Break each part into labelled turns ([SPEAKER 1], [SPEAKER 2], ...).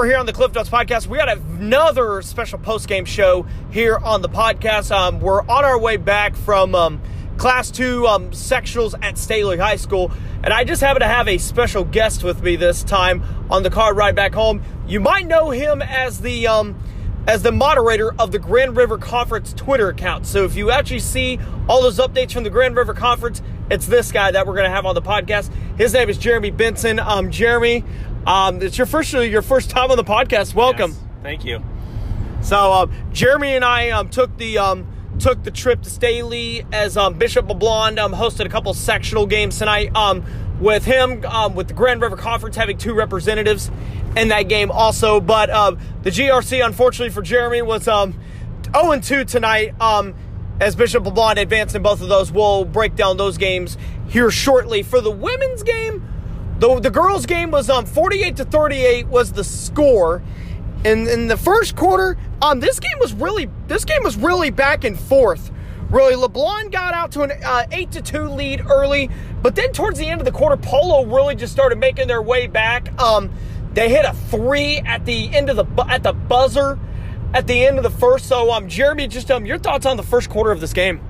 [SPEAKER 1] we're here on the Cliff Notes podcast. We got another special post game show here on the podcast. Um, we're on our way back from um, Class 2 um, sectionals at Staley High School, and I just happen to have a special guest with me this time on the car ride back home. You might know him as the um, as the moderator of the Grand River Conference Twitter account. So if you actually see all those updates from the Grand River Conference, it's this guy that we're going to have on the podcast. His name is Jeremy Benson. Um, Jeremy, um, it's your first your first time on the podcast. Welcome.
[SPEAKER 2] Yes, thank you.
[SPEAKER 1] So um, Jeremy and I um, took the um, took the trip to Staley as um, Bishop LeBlond um, hosted a couple sectional games tonight. Um, with him, um, with the Grand River Conference having two representatives in that game also. But uh, the GRC, unfortunately for Jeremy, was um, 0 2 tonight. Um, as Bishop LeBlond advanced in both of those, we'll break down those games here shortly. For the women's game, the, the girls' game was um 48 to 38 was the score. And in the first quarter, um this game was really this game was really back and forth. Really, LeBlond got out to an uh, eight to two lead early, but then towards the end of the quarter, Polo really just started making their way back. Um, they hit a three at the end of the at the buzzer at the end of the first. So, um, Jeremy, just um, your thoughts on the first quarter of this game?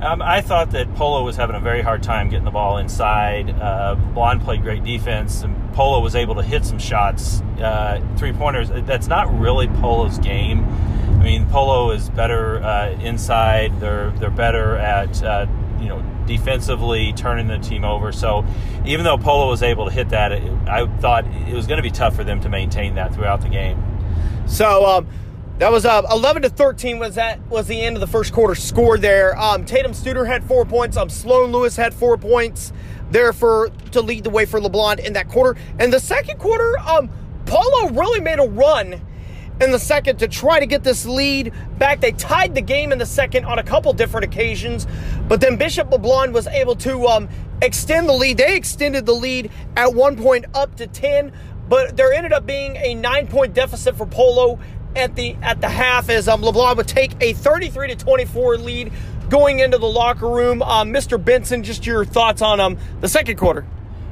[SPEAKER 2] Um, I thought that Polo was having a very hard time getting the ball inside. Uh, Blonde played great defense, and Polo was able to hit some shots, uh, three pointers. That's not really Polo's game. I mean, Polo is better uh, inside. They're they're better at uh, you know defensively turning the team over. So even though Polo was able to hit that, it, I thought it was going to be tough for them to maintain that throughout the game.
[SPEAKER 1] So. Um, that was uh, 11 to 13 was that was the end of the first quarter score there. Um, Tatum Studer had four points. Um, Sloan Lewis had four points there for to lead the way for LeBlond in that quarter. And the second quarter, um, Polo really made a run in the second to try to get this lead back. They tied the game in the second on a couple different occasions, but then Bishop LeBlond was able to um, extend the lead. They extended the lead at one point up to 10, but there ended up being a nine point deficit for Polo at the at the half as um, LeBlond would take a 33 to 24 lead going into the locker room. Um, Mr. Benson, just your thoughts on um, the second quarter.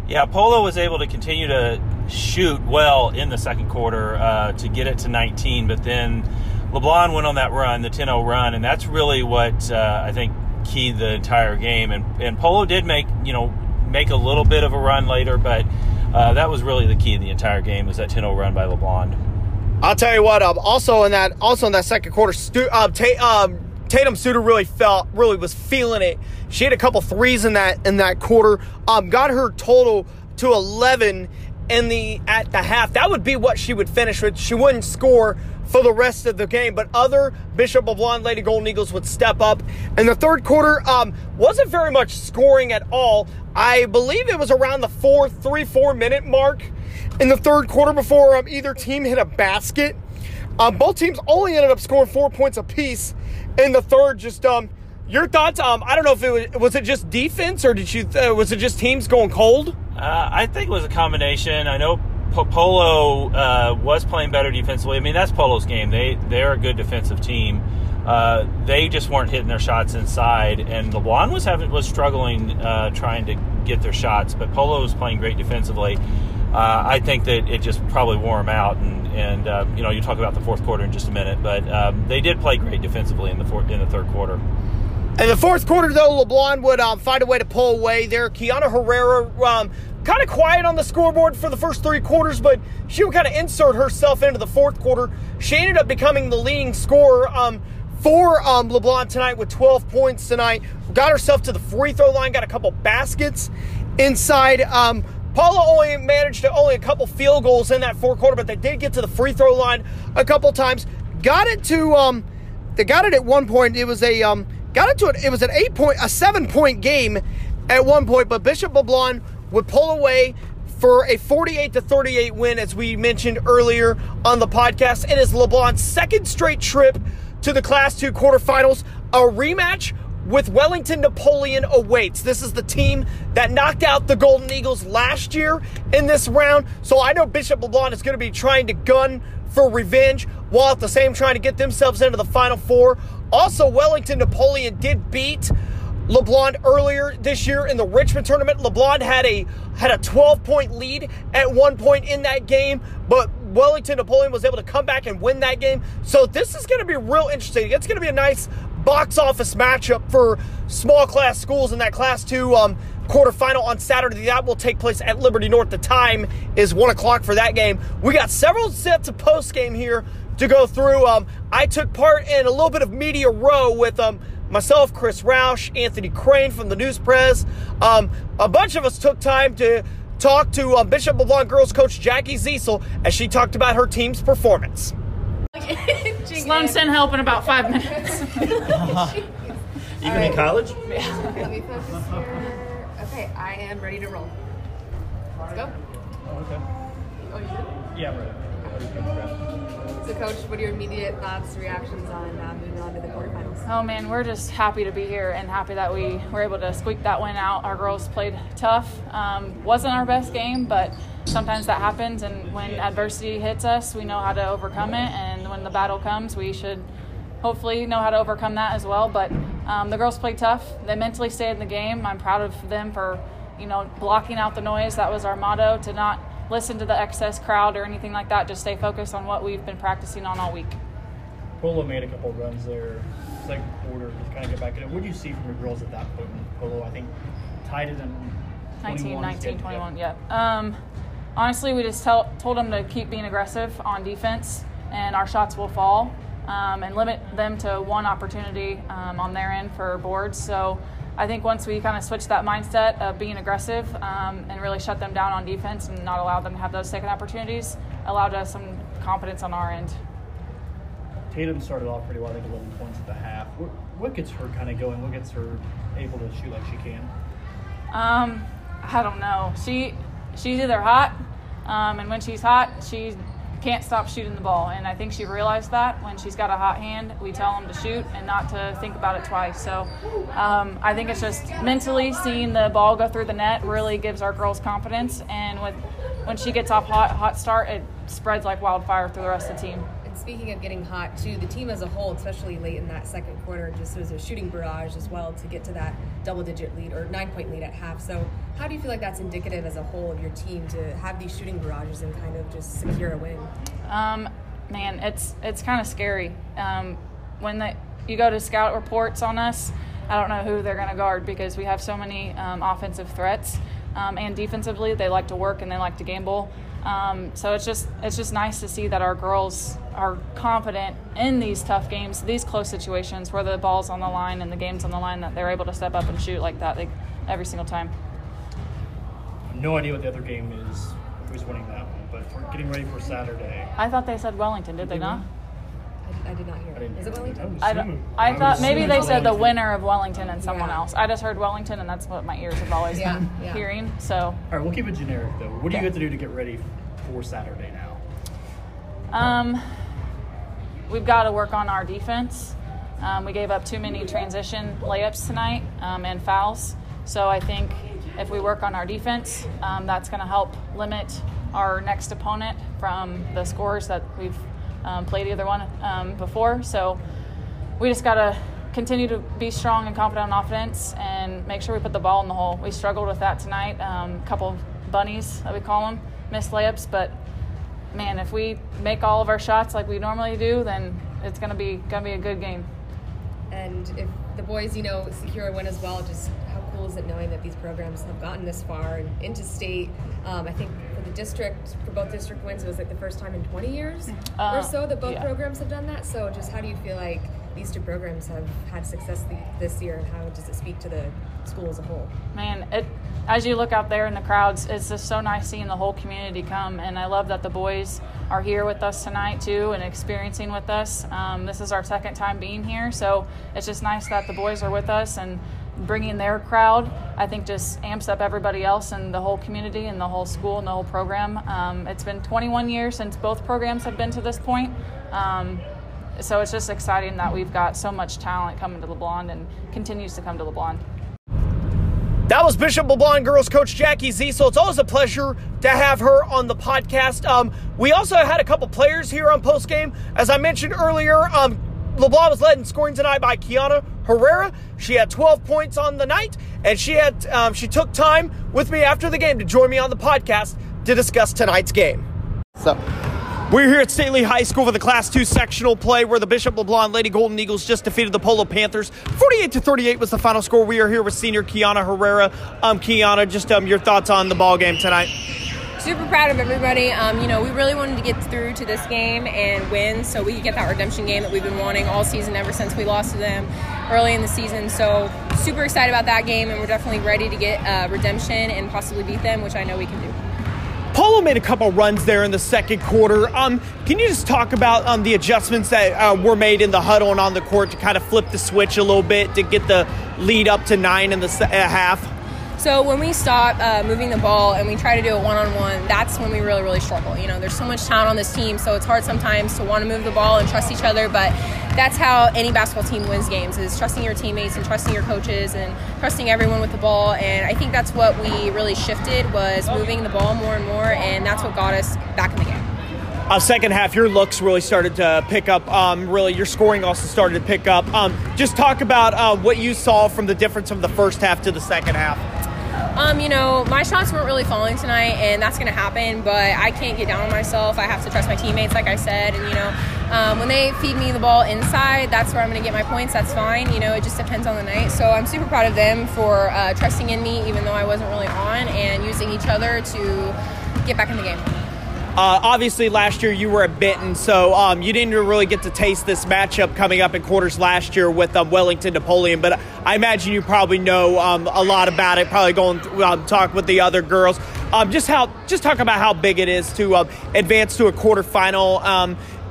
[SPEAKER 2] Yeah, Polo was able to continue to shoot well in the second quarter uh, to get it to 19, but then LeBlond went on that run, the 10 0 run, and that's really what uh, I think keyed the entire game. And, and Polo did make, you know, make a little bit of a run later, but uh, that was really the key of the entire game was that 10 0 run by LeBlond.
[SPEAKER 1] I'll tell you what. Um, also in that, also in that second quarter, Stu, uh, um, Tatum Studer really felt, really was feeling it. She had a couple threes in that in that quarter. Um, got her total to 11 in the at the half. That would be what she would finish with. She wouldn't score for the rest of the game, but other Bishop LeBlond Lady Golden Eagles would step up. In the third quarter, um, wasn't very much scoring at all. I believe it was around the four, three, four minute mark in the third quarter before um, either team hit a basket. Um, both teams only ended up scoring four points apiece in the third. Just um, your thoughts? Um, I don't know if it was, was it just defense or did you uh, was it just teams going cold?
[SPEAKER 2] Uh, I think it was a combination. I know Polo uh, was playing better defensively. I mean that's Polo's game. They they're a good defensive team. Uh, they just weren't hitting their shots inside, and LeBlond was having was struggling uh, trying to get their shots. But Polo was playing great defensively uh, I think that it just probably wore them out. And, and uh, you know, you talk about the fourth quarter in just a minute, but um, they did play great defensively in the fourth, in the third quarter.
[SPEAKER 1] In the fourth quarter, though, LeBlond would um, find a way to pull away there. Kiana Herrera, um, kind of quiet on the scoreboard for the first three quarters, but she would kind of insert herself into the fourth quarter. She ended up becoming the leading scorer um, for um, LeBlond tonight with 12 points tonight. Got herself to the free throw line, got a couple baskets inside. Um, Polo only managed to only a couple field goals in that fourth quarter, but they did get to the free throw line a couple times. Got it to um, they got it at one point. It was a um, got it to it. It was an eight point, a seven point game at one point, but Bishop LeBlond would pull away for a 48 to 38 win, as we mentioned earlier on the podcast. It is LeBlond's second straight trip to the Class 2 quarterfinals, a rematch with Wellington Napoleon awaits. This is the team that knocked out the Golden Eagles last year in this round. So I know Bishop LeBlond is going to be trying to gun for revenge while at the same trying to get themselves into the Final Four. Also, Wellington Napoleon did beat LeBlond earlier this year in the Richmond tournament. LeBlond had a had a 12 point lead at one point in that game, but Wellington Napoleon was able to come back and win that game. So this is going to be real interesting. It's going to be a nice box office matchup for small class schools in that Class 2 um, quarterfinal on Saturday. That will take place at Liberty North. The time is 1 o'clock for that game. We got several sets of post game here to go through. Um, I took part in a little bit of media row with um, myself, Chris Roush, Anthony Crane from the News Press. Um, a bunch of us took time to talk to um, Bishop LeBlond girls coach Jackie Ziesel as she talked about her team's performance.
[SPEAKER 3] Sloan sent help in about five minutes.
[SPEAKER 2] Even in college? Yeah.
[SPEAKER 4] Let me focus here. Okay, I am ready to roll. Let's go.
[SPEAKER 5] Okay.
[SPEAKER 4] Oh, you did?
[SPEAKER 5] Yeah, I'm ready.
[SPEAKER 4] So, Coach, what are your immediate thoughts, reactions on uh, moving on to the quarterfinals?
[SPEAKER 3] Oh man, we're just happy to be here and happy that we were able to squeak that win out. Our girls played tough. Um, wasn't our best game, but sometimes that happens. And when adversity hits us, we know how to overcome it. And when the battle comes, we should hopefully know how to overcome that as well. But um, the girls played tough. They mentally stayed in the game. I'm proud of them for you know blocking out the noise. That was our motto to not listen to the excess crowd or anything like that. Just stay focused on what we've been practicing on all week.
[SPEAKER 5] Polo made a couple runs there, second quarter, to kind of get back in it. What do you see from your girls at that point in Polo? I think tied it in
[SPEAKER 3] 19,
[SPEAKER 5] 21,
[SPEAKER 3] 19, 21, yeah. Um, honestly, we just tell, told them to keep being aggressive on defense, and our shots will fall, um, and limit them to one opportunity um, on their end for boards. So I think once we kind of switch that mindset of being aggressive um, and really shut them down on defense and not allow them to have those second opportunities, allowed us some confidence on our end.
[SPEAKER 5] Tatum started off pretty well, I think 11 points at the half. What, what gets her kind of going? What gets her able to shoot like she can?
[SPEAKER 3] Um, I don't know. She she's either hot, um, and when she's hot, she can't stop shooting the ball. And I think she realized that when she's got a hot hand, we tell them to shoot and not to think about it twice. So um, I think it's just mentally seeing the ball go through the net really gives our girls confidence. And with when she gets off hot hot start, it spreads like wildfire through the rest of the team.
[SPEAKER 4] Speaking of getting hot, too, the team as a whole, especially late in that second quarter, just was a shooting barrage as well to get to that double digit lead or nine point lead at half. So, how do you feel like that's indicative as a whole of your team to have these shooting barrages and kind of just secure a win?
[SPEAKER 3] Um, man, it's it's kind of scary. Um, when the, you go to scout reports on us, I don't know who they're going to guard because we have so many um, offensive threats, um, and defensively they like to work and they like to gamble. Um, so it's just it's just nice to see that our girls are confident in these tough games, these close situations where the ball's on the line and the game's on the line that they're able to step up and shoot like that like, every single time.
[SPEAKER 5] No idea what the other game is, who's winning that one, but we're getting ready for Saturday.
[SPEAKER 3] I thought they said Wellington, did they not?
[SPEAKER 4] I, I did not hear.
[SPEAKER 5] I didn't
[SPEAKER 4] Is it Wellington?
[SPEAKER 3] I, don't- I thought maybe they said the winner of Wellington and someone
[SPEAKER 4] Yeah.
[SPEAKER 3] else. I just heard Wellington, and that's what my ears have always
[SPEAKER 4] Yeah,
[SPEAKER 3] been
[SPEAKER 4] yeah.
[SPEAKER 3] hearing. So,
[SPEAKER 5] All right, we'll keep it generic though. What do you have to do to get ready for Saturday now?
[SPEAKER 3] um, we've got to work on our defense. Um, we gave up too many transition layups tonight um, and fouls. So I think if we work on our defense, um, that's going to help limit our next opponent from the scores that we've um, played either one um, before. So we just got to continue to be strong and confident on offense and make sure we put the ball in the hole. We struggled with that tonight. A um, couple bunnies, that we call them, missed layups. But man, if we make all of our shots like we normally do, then it's gonna be gonna be a good game.
[SPEAKER 4] And if the boys, you know, secure a win as well, just how cool is it knowing that these programs have gotten this far and into state? Um, I think for the district, for both district wins, it was like the first time in 20 years
[SPEAKER 3] Uh,
[SPEAKER 4] or so that both
[SPEAKER 3] yeah.
[SPEAKER 4] programs have done that. So, just how do you feel like these two programs have had success this year, and how does it speak to the school as a whole?
[SPEAKER 3] Man, it as you look out there in the crowds, it's just so nice seeing the whole community come, and I love that the boys are here with us tonight too and experiencing with us. Um, this is our second time being here, so it's just nice that the boys are with us and bringing their crowd. I think just amps up everybody else and the whole community and the whole school and the whole program. Um, it's been 21 years since both programs have been to this point. Um, so it's just exciting that we've got so much talent coming to LeBlond and continues to come to LeBlond.
[SPEAKER 1] That was Bishop LeBlond girls coach Jackie Z. So It's always a pleasure to have her on the podcast. Um, we also had a couple players here on post game. As I mentioned earlier, um, LeBlond was led in scoring tonight by Kiana Herrera. She had 12 points on the night, and she had um, she took time with me after the game to join me on the podcast to discuss tonight's game.
[SPEAKER 6] So,
[SPEAKER 1] We're here at Staley High School for the Class 2 sectional play where the Bishop LeBlond Lady Golden Eagles just defeated the Polo Panthers. 48 to 38 was the final score. We are here with senior Kiana Herrera. Um, Kiana, just um, your thoughts on the ball game tonight.
[SPEAKER 6] Super proud of everybody. Um, you know, we really wanted to get through to this game and win so we could get that redemption game that we've been wanting all season ever since we lost to them early in the season. So, super excited about that game, and we're definitely ready to get uh, redemption and possibly beat them, which I know we can do.
[SPEAKER 1] Polo made a couple runs there in the second quarter. Um, can you just talk about um, the adjustments that uh, were made in the huddle and on the court to kind of flip the switch a little bit to get the lead up to nine in the se- uh, half?
[SPEAKER 6] So when we stop uh, moving the ball and we try to do it one on one, that's when we really, really struggle. You know, there's so much talent on this team, so it's hard sometimes to want to move the ball and trust each other. But that's how any basketball team wins games: is trusting your teammates and trusting your coaches and trusting everyone with the ball. And I think that's what we really shifted was moving the ball more and more, and that's what got us back in the game.
[SPEAKER 1] Uh, second half, your looks really started to pick up. Um, really, your scoring also started to pick up. Um, just talk about uh, what you saw from the difference from the first half to the second half.
[SPEAKER 6] Um, you know, my shots weren't really falling tonight, and that's going to happen. But I can't get down on myself. I have to trust my teammates, like I said. And you know, um, when they feed me the ball inside, that's where I'm going to get my points. That's fine. You know, it just depends on the night. So I'm super proud of them for uh, trusting in me, even though I wasn't really on, and using each other to get back in the game.
[SPEAKER 1] Uh, obviously, last year you were a Benton, so um, you didn't really get to taste this matchup coming up in quarters last year with um, Wellington Napoleon. But I imagine you probably know um, a lot about it. Probably going um, talk with the other girls. Um, just how, just talk about how big it is to uh, advance to a quarterfinal.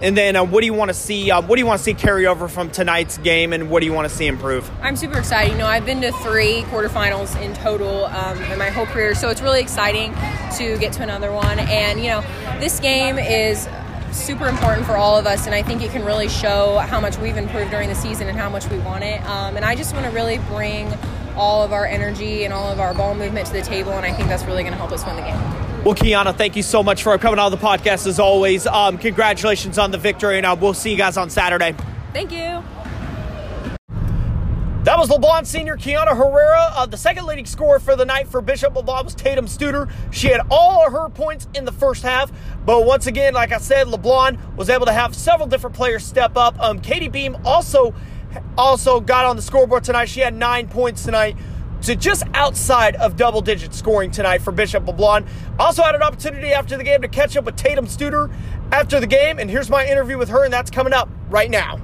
[SPEAKER 1] And then, uh, what do you want to see? Uh, what do you want to see carry over from tonight's game, and what do you want to see improve?
[SPEAKER 6] I'm super excited. You know, I've been to three quarterfinals in total um, in my whole career, so it's really exciting to get to another one. And you know, this game is super important for all of us, and I think it can really show how much we've improved during the season and how much we want it. Um, and I just want to really bring all of our energy and all of our ball movement to the table, and I think that's really going to help us win the game.
[SPEAKER 1] Well, Kiana, thank you so much for coming on the podcast as always. Um, congratulations on the victory, and uh, we'll see you guys on Saturday.
[SPEAKER 6] Thank you.
[SPEAKER 1] That was LeBlond senior Kiana Herrera. Uh, the second leading scorer for the night for Bishop LeBlond was Tatum Studer. She had all of her points in the first half, but once again, like I said, LeBlond was able to have several different players step up. Um, Katie Beam also also got on the scoreboard tonight. She had nine points tonight to just outside of double digit scoring tonight for Bishop LeBlond. Also had an opportunity after the game to catch up with Tatum Studer after the game, and here's my interview with her, and that's coming up right now.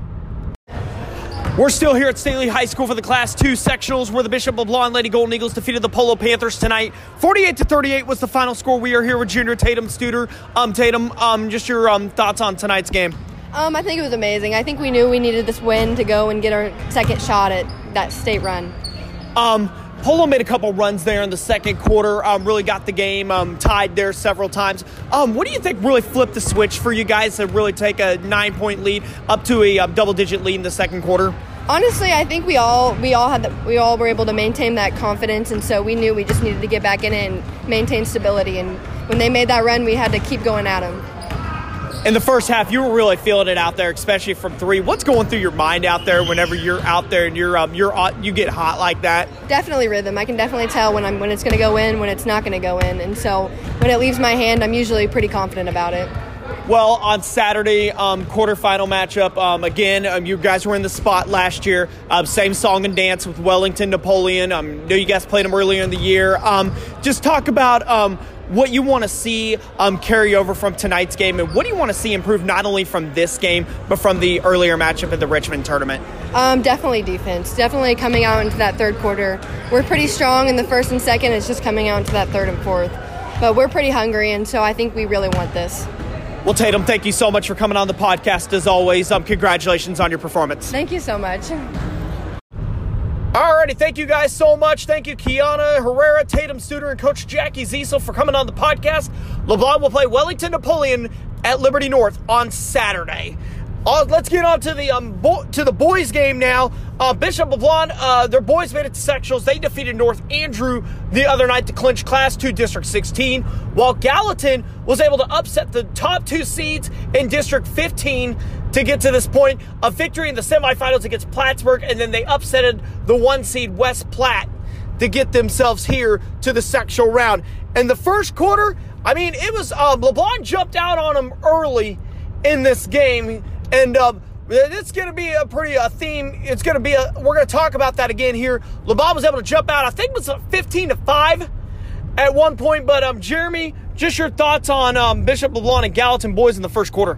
[SPEAKER 1] We're still here at Staley High School for the Class 2 sectionals where the Bishop LeBlond Lady Golden Eagles defeated the Polo Panthers tonight. 48 to 38 was the final score. We are here with junior Tatum Studer. Um, Tatum, um, just your um, thoughts on tonight's game.
[SPEAKER 7] Um, I think it was amazing. I think we knew we needed this win to go and get our second shot at that state run.
[SPEAKER 1] Um, Polo made a couple runs there in the second quarter. Um, really got the game um, tied there several times. Um, what do you think really flipped the switch for you guys to really take a nine point lead up to a um, double digit lead in the second quarter?
[SPEAKER 7] Honestly, I think we all we all had the, we all were able to maintain that confidence, and so we knew we just needed to get back in and maintain stability. And when they made that run, we had to keep going at them.
[SPEAKER 1] In the first half, you were really feeling it out there, especially from three. What's going through your mind out there whenever you're out there and you're um, you're uh, you get hot like that?
[SPEAKER 7] Definitely rhythm. I can definitely tell when I'm when it's going to go in, when it's not going to go in, and so when it leaves my hand, I'm usually pretty confident about it.
[SPEAKER 1] Well, on Saturday, um, quarterfinal matchup. Um, again, um, you guys were in the spot last year. Um, same song and dance with Wellington Napoleon. Um, know you guys played them earlier in the year. Um, just talk about what you want to see carry over from tonight's game, and what do you want to see improve not only from this game but from the earlier matchup at the Richmond tournament.
[SPEAKER 7] Definitely defense. Definitely coming out into that third quarter. We're pretty strong in the first and second. It's just coming out into that third and fourth. But we're pretty hungry, and so I think we really want this.
[SPEAKER 1] Well, Tatum, thank you so much for coming on the podcast as always. Um, congratulations on your performance.
[SPEAKER 7] Thank you so much.
[SPEAKER 1] Alrighty, thank you guys so much. Thank you, Kiana Herrera, Tatum Studer, and Coach Jackie Ziesel for coming on the podcast. LeBlond will play Wellington Napoleon at Liberty North on Saturday. Uh, let's get on to the um bo- to the boys game now. Uh, Bishop LeBlond, uh, their boys made it to sectionals. They defeated North Andrew the other night to clinch Class 2 District 16, while Gallatin was able to upset the top two seeds in District 15 to get to this point. A victory in the semifinals against Plattsburgh, and then they upsetted the one seed West Platte to get themselves here to the sectional round. In the first quarter, I mean, it was uh, LeBlond jumped out on them early in this game, and uh, it's going to be a pretty a theme. It's going to be a. We're going to talk about that again here. LeBlond was able to jump out. I think it was 15 to five at one point. But um, Jeremy, just your thoughts on um, Bishop LeBlond and Gallatin boys in the first quarter.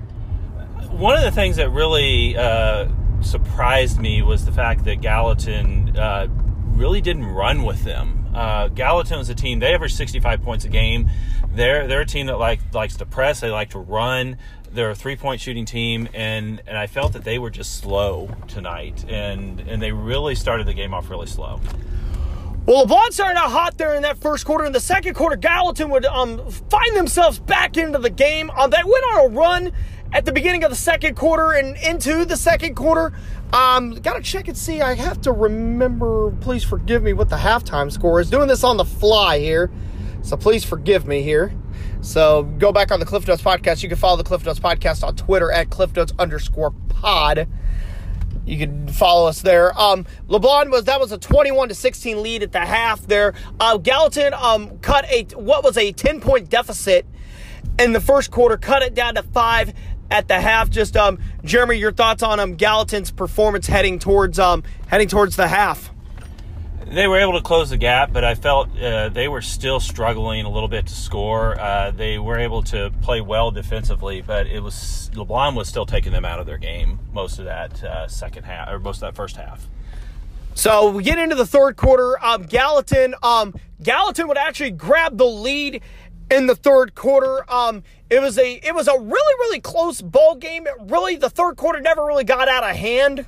[SPEAKER 2] One of the things that really uh, surprised me was the fact that Gallatin uh, really didn't run with them. Uh, Gallatin was a team; they average 65 points a game. They're they're a team that like likes to press. They like to run. They're a three point shooting team, and and I felt that they were just slow tonight, and and they really started the game off really slow.
[SPEAKER 1] Well, LeBlond started out hot there in that first quarter. In the second quarter, Gallatin would um, find themselves back into the game. Um, they went on a run at the beginning of the second quarter and into the second quarter. Um, Got to check and see. I have to remember, please forgive me, what the halftime score is. Doing this on the fly here. So please forgive me here. So go back on the Cliff Notes podcast. You can follow the Cliff Notes podcast on Twitter at Cliff Notes underscore pod. You can follow us there. Um, LeBlond was that was a 21 to 16 lead at the half there. Uh, Gallatin um, cut a what was a 10 point deficit in the first quarter, cut it down to five at the half. Just um, Jeremy, your thoughts on um, Gallatin's performance heading towards um, heading towards the half?
[SPEAKER 2] they were able to close the gap, but I felt uh, they were still struggling a little bit to score. Uh, they were able to play well defensively, but it was LeBlond was still taking them out of their game most of that uh, second half or most of that first half.
[SPEAKER 1] So we get into the third quarter. Um, Gallatin, um, Gallatin would actually grab the lead in the third quarter. Um, it was a it was a really really close ball game. It really, the third quarter never really got out of hand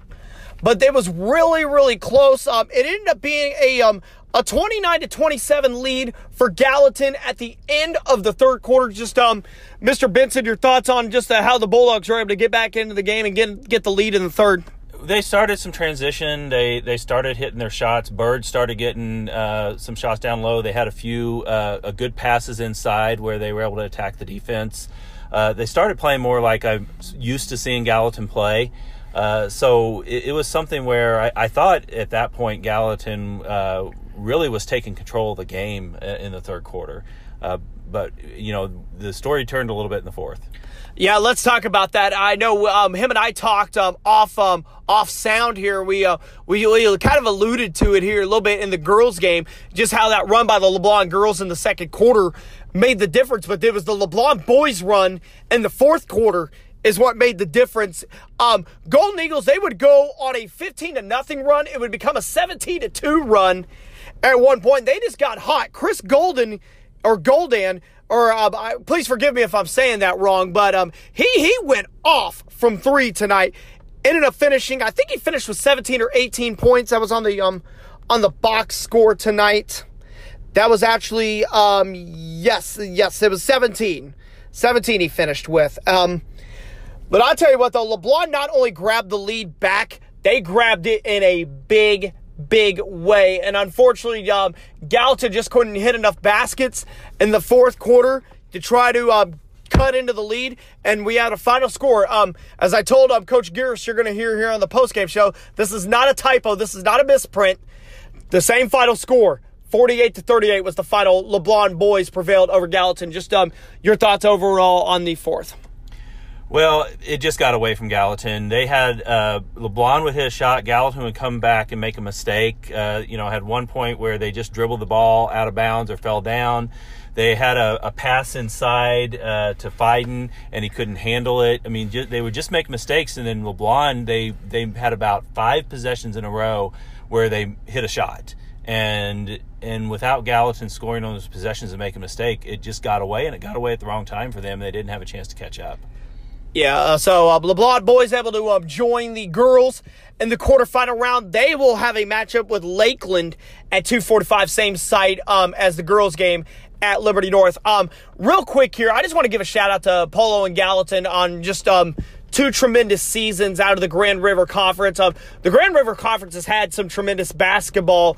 [SPEAKER 1] but it was really, really close. Um, it ended up being a um, a 29 to 27 lead for Gallatin at the end of the third quarter. Just um, Mr. Benson, your thoughts on just uh, how the Bulldogs were able to get back into the game and get get the lead in the third.
[SPEAKER 2] They started some transition. They they started hitting their shots. Bird started getting uh, some shots down low. They had a few uh, good passes inside where they were able to attack the defense. Uh, they started playing more like I'm used to seeing Gallatin play. Uh, so it, it, was something where I, I, thought at that point Gallatin uh, really was taking control of the game uh, in the third quarter. But you know the story turned a little bit in the fourth.
[SPEAKER 1] Yeah, let's talk about that. I know um, him and I talked um, off um, off sound here. We, uh, we we kind of alluded to it here a little bit in the girls' game, just how that run by the LeBlond girls in the second quarter made the difference. But it was the LeBlond boys' run in the fourth quarter is what made the difference. Um, Golden Eagles, they would go on a 15 to nothing run. It would become a 17 to 2 run at one point. They just got hot. Chris Golden or Goldan, or uh, please forgive me if I'm saying that wrong, but um, he he went off from three tonight. Ended up finishing. I think he finished with 17 or 18 points. That was on the um on the box score tonight. That was actually um yes yes it was 17. 17 he finished with. Um, but I'll tell you what, though, LeBlond not only grabbed the lead back, they grabbed it in a big, big way. And unfortunately, um, Gallatin just couldn't hit enough baskets in the fourth quarter to try to um, cut into the lead. And we had a final score. Um, as I told um, Coach Gears, you're going to hear here on the postgame show, this is not a typo. This is not a misprint. The same final score. 48 to 38 was the final. LeBlond boys prevailed over Gallatin. Just um, your thoughts overall on the fourth.
[SPEAKER 2] Well, it just got away from Gallatin. They had uh, LeBlond hit a shot. Gallatin would come back and make a mistake. Uh, you know, had one point where they just dribbled the ball out of bounds or fell down. They had a, a pass inside uh, to Fiden, and he couldn't handle it. I mean, they would just make mistakes. And then LeBlond, they they had about five possessions in a row where they hit a shot, and and without Gallatin scoring on those possessions and making a mistake, it just got away, and it got away at the wrong time for them. They didn't have a chance to catch up.
[SPEAKER 1] Yeah, uh, so uh, LeBlond boys able to uh, join the girls in the quarterfinal round. They will have a matchup with Lakeland at 245, same site um, as the girls game at Liberty North. Um, real quick here, I just want to give a shout out to Polo and Gallatin on just um, two tremendous seasons out of the Grand River Conference. Um, the Grand River Conference has had some tremendous basketball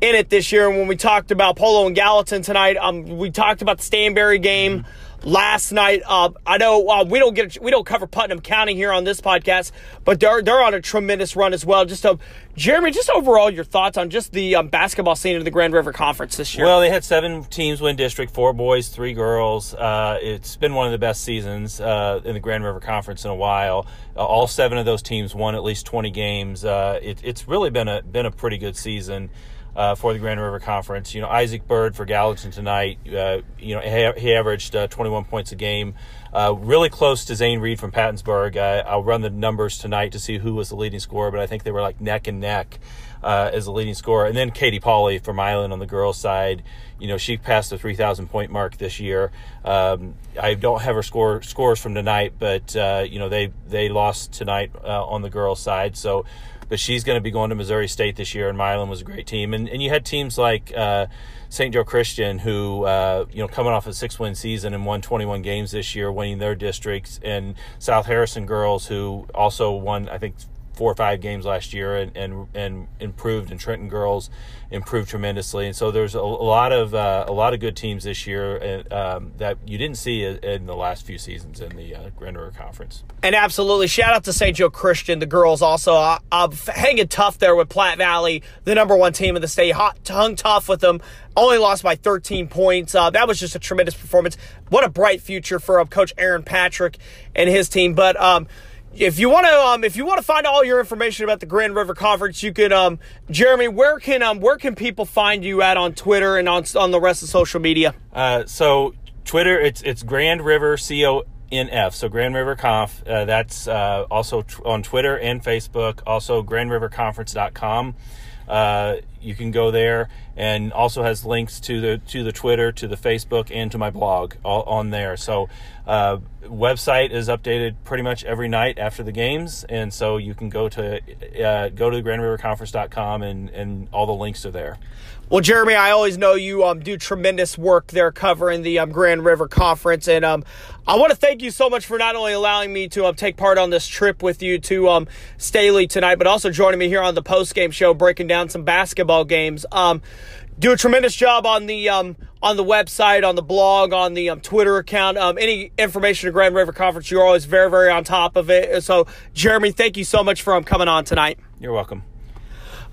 [SPEAKER 1] in it this year. And when we talked about Polo and Gallatin tonight, um, we talked about the Stanberry game. Mm-hmm last night. Uh, I know uh, we don't get we don't cover Putnam County here on this podcast, but they're they're on a tremendous run as well. Just uh, Jeremy, just overall your thoughts on just the um, basketball scene in the Grand River Conference this year.
[SPEAKER 2] Well, they had seven teams win district, four boys, three girls. Uh, it's been one of the best seasons uh, in the Grand River Conference in a while. All seven of those teams won at least twenty games. It, it's really been a been a pretty good season uh, for the Grand River Conference. You know, Isaac Bird for Gallatin tonight. Uh, you know, he, he averaged uh, 21 points a game, uh, really close to Zane Reed from Pattonsburg. I'll run the numbers tonight to see who was the leading scorer, but I think they were like neck and neck. Uh, as the leading scorer, and then Katie Pauley from Milan on the girls' side. You know, she passed the 3,000 point mark this year. Um, I don't have her score scores from tonight, but uh, you know they they lost tonight on the girls' side, so but she's going to be going to Missouri State this year, and Milan was a great team. And, and you had teams like uh, St. Joe Christian, who, uh, you know, coming off a six win season and won 21 games this year, winning their districts, and South Harrison girls, who also won, I think, four or five games last year and, and, and improved and Trenton girls improved tremendously and so there's a, a lot of uh, a lot of good teams this year and, um, that you didn't see in the last few seasons in the uh, Grand River Conference
[SPEAKER 1] and absolutely shout out to St. Joe Christian the girls also uh, uh, hanging tough there with Platte Valley the number one team in the state hot, hung tough with them only lost by 13 points. Uh, that was just a tremendous performance. What a bright future for uh, Coach Aaron Patrick and his team. But um, if you want to um, if you want to find all your information about the Grand River Conference, you can um, Jeremy, where can um, where can people find you at on Twitter and on on the rest of social media?
[SPEAKER 2] Uh, so Twitter, it's it's Grand River C O N F. So Grand River Conf. Uh, that's uh, also t- on Twitter and Facebook. Also GrandRiverConference.com. Uh, you can go there and also has links to the to the Twitter, to the Facebook, and to my blog on there. So uh, website is updated pretty much every night after the games, and so you can go to uh, go to GrandRiverConference.com and and all the links are there.
[SPEAKER 1] Well, Jeremy, I always know you um, do tremendous work there covering the um, Grand River Conference, and um, I want to thank you so much for not only allowing me to um, take part on this trip with you to um, Staley tonight, but also joining me here on the post game show, breaking down some basketball games. Um, do a tremendous job on the on the website, on the blog, on the Twitter account. Any information to Grand River Conference, you're always very, very on top of it. So, Jeremy, thank you so much for coming on tonight.
[SPEAKER 2] You're welcome.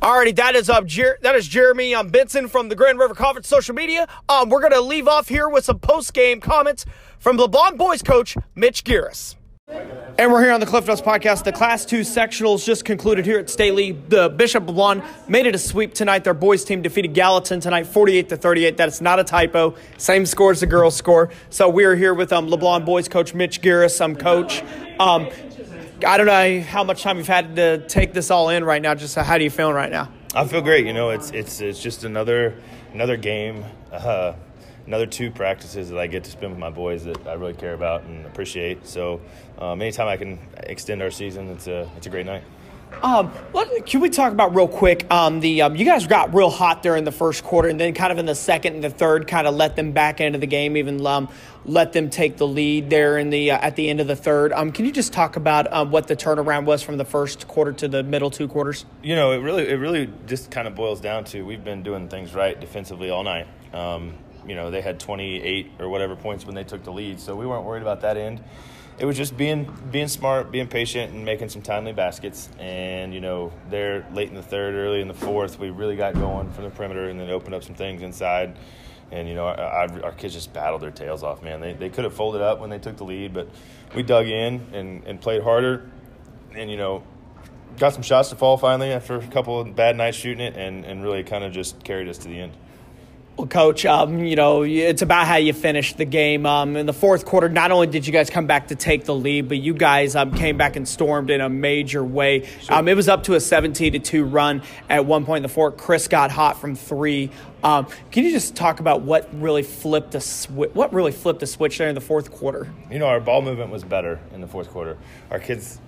[SPEAKER 1] Alrighty, that is um, Jer- that is Jeremy um, Benson from the Grand River Conference social media. Um, we're gonna leave off here with some post game comments from LeBlond boys coach Mitch Giras. And we're here on the Cliff Notes podcast. The Class 2 sectionals just concluded here at Staley. The Bishop LeBlond made it a sweep tonight. Their boys team defeated Gallatin tonight 48 to 38. That is not a typo. Same score as the girls score. So we are here with um, LeBlond boys coach Mitch Giras, some coach. Um, I don't know how much time you've had to take this all in right now. Just how do you feeling right now?
[SPEAKER 8] I feel great. You know, it's it's it's just another another game, uh, another two practices that I get to spend with my boys that I really care about and appreciate. So, um, anytime I can extend our season, it's a it's a great night.
[SPEAKER 1] Um, let, can we talk about real quick? Um, the um, you guys got real hot there in the first quarter, and then kind of in the second and the third, kind of let them back into the game, even um, let them take the lead there in the uh, at the end of the third. Um, can you just talk about um, what the turnaround was from the first quarter to the middle two quarters?
[SPEAKER 8] You know, it really it really just kind of boils down to we've been doing things right defensively all night. Um, you know, they had 28 or whatever points when they took the lead, so we weren't worried about that end it was just being being smart, being patient, and making some timely baskets. And you know, there late in the third, early in the fourth, we really got going from the perimeter, and then opened up some things inside. And you know, our, our kids just battled their tails off. Man, they they could have folded up when they took the lead, but we dug in and and played harder. And you know, got some shots to fall finally after a couple of bad nights shooting it, and and really kind of just carried us to the end.
[SPEAKER 1] Well, Coach, um, you know, it's about how you finish the game. Um, in the fourth quarter, not only did you guys come back to take the lead, but you guys um, came back and stormed in a major way. Sure. Um, it was up to a 17 to 2 run at one point in the fourth. Chris got hot from three. Um, can you just talk about what really flipped the swi- what really flipped the switch there in the fourth quarter?
[SPEAKER 8] You know, our ball movement was better in the fourth quarter. Our kids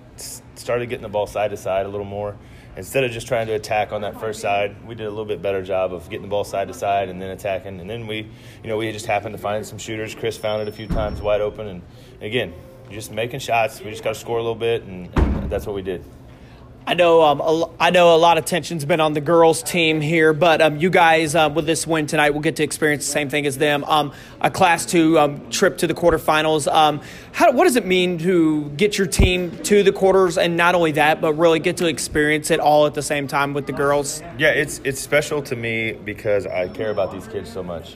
[SPEAKER 8] started getting the ball side to side a little more instead of just trying to attack on that first side, we did a little bit better job of getting the ball side to side and then attacking. And then we, you know, we just happened to find some shooters. Chris found it a few times wide open, and again, just making shots. We just got to score a little bit, and, and that's what we did.
[SPEAKER 1] I know, um, a, I know a lot of tension's been on the girls' team here, but um, you guys, um, with this win tonight, we'll get to experience the same thing as them. Um, a Class Two um, trip to the quarterfinals. Um, how, what does it mean to get your team to the quarters, and not only that, but really get to experience it all at the same time with the girls?
[SPEAKER 8] Yeah, it's it's special to me because I care about these kids so much.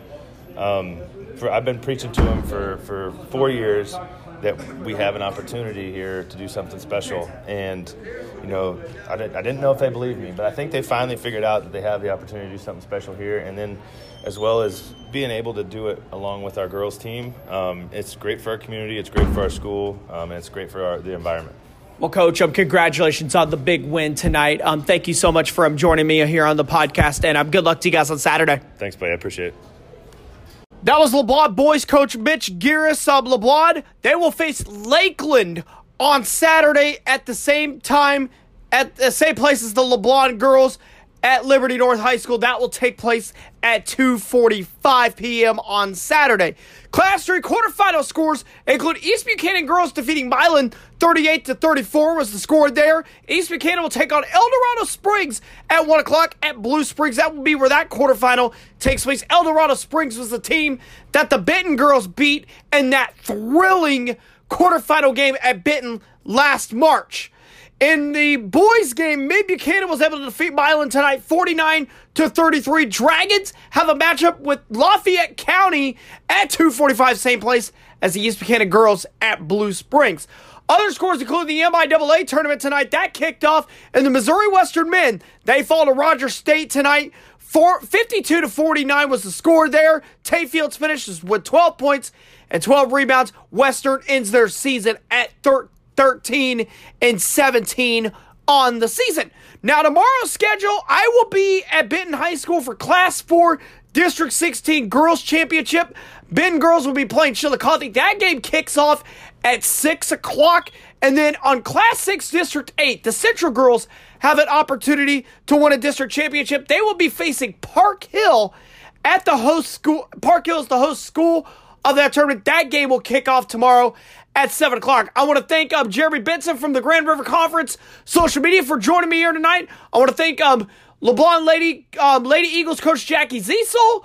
[SPEAKER 8] for, I've been preaching to them for, for four years that we have an opportunity here to do something special. And, you know, I didn't, I didn't know if they believed me, but I think they finally figured out that they have the opportunity to do something special here. And then, as well as being able to do it along with our girls' team, um, it's great for our community, it's great for our school, um, and it's great for our, the environment.
[SPEAKER 1] Well, Coach, um, congratulations on the big win tonight. Um, thank you so much for um, joining me here on the podcast, and um, good luck to you guys on Saturday.
[SPEAKER 8] Thanks, buddy. I appreciate it.
[SPEAKER 1] That was LeBlond boys coach Mitch Giras of LeBlond. They will face Lakeland on Saturday at the same time, at the same place as the LeBlond girls at Liberty North High School. That will take place at 2:45 p.m. on Saturday. Class 3 quarterfinal scores include East Buchanan girls defeating Milan 38 to 34 was the score there. East Buchanan will take on El Dorado Springs at 1 o'clock at Blue Springs. That will be where that quarterfinal takes place. El Dorado Springs was the team that the Benton girls beat in that thrilling quarterfinal game at Benton last March. In the boys' game, Mid Buchanan was able to defeat Milan tonight 49 to 33. Dragons have a matchup with Lafayette County at 245, same place as the East Buchanan girls at Blue Springs. Other scores include the MIAA tournament tonight. That kicked off and the Missouri Western men. They fall to Rogers State tonight. Four, 52 to 49 was the score there. Tay Fields finishes with 12 points and 12 rebounds. Western ends their season at 13. 13 and 17 on the season. Now, tomorrow's schedule, I will be at Benton High School for Class 4 District 16 Girls Championship. Benton girls will be playing Chillicothe. That game kicks off at 6 o'clock. And then on Class 6 District 8, the Central girls have an opportunity to win a district championship. They will be facing Park Hill at the host school. Park Hill is the host school of that tournament. That game will kick off tomorrow at 7 o'clock. I want to thank um, Jeremy Benson from the Grand River Conference social media for joining me here tonight. I want to thank um, LeBlond Lady um, Lady Eagles coach Jackie Ziesel,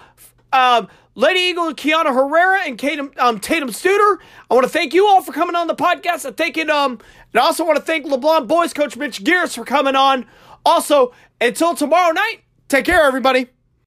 [SPEAKER 1] um, Lady Eagle Kiana Herrera, and Tatum, um, Tatum Studer. I want to thank you all for coming on the podcast. I thank it, um, and I also want to thank LeBlond boys coach Mitch Gears for coming on. Also, until tomorrow night, take care, everybody.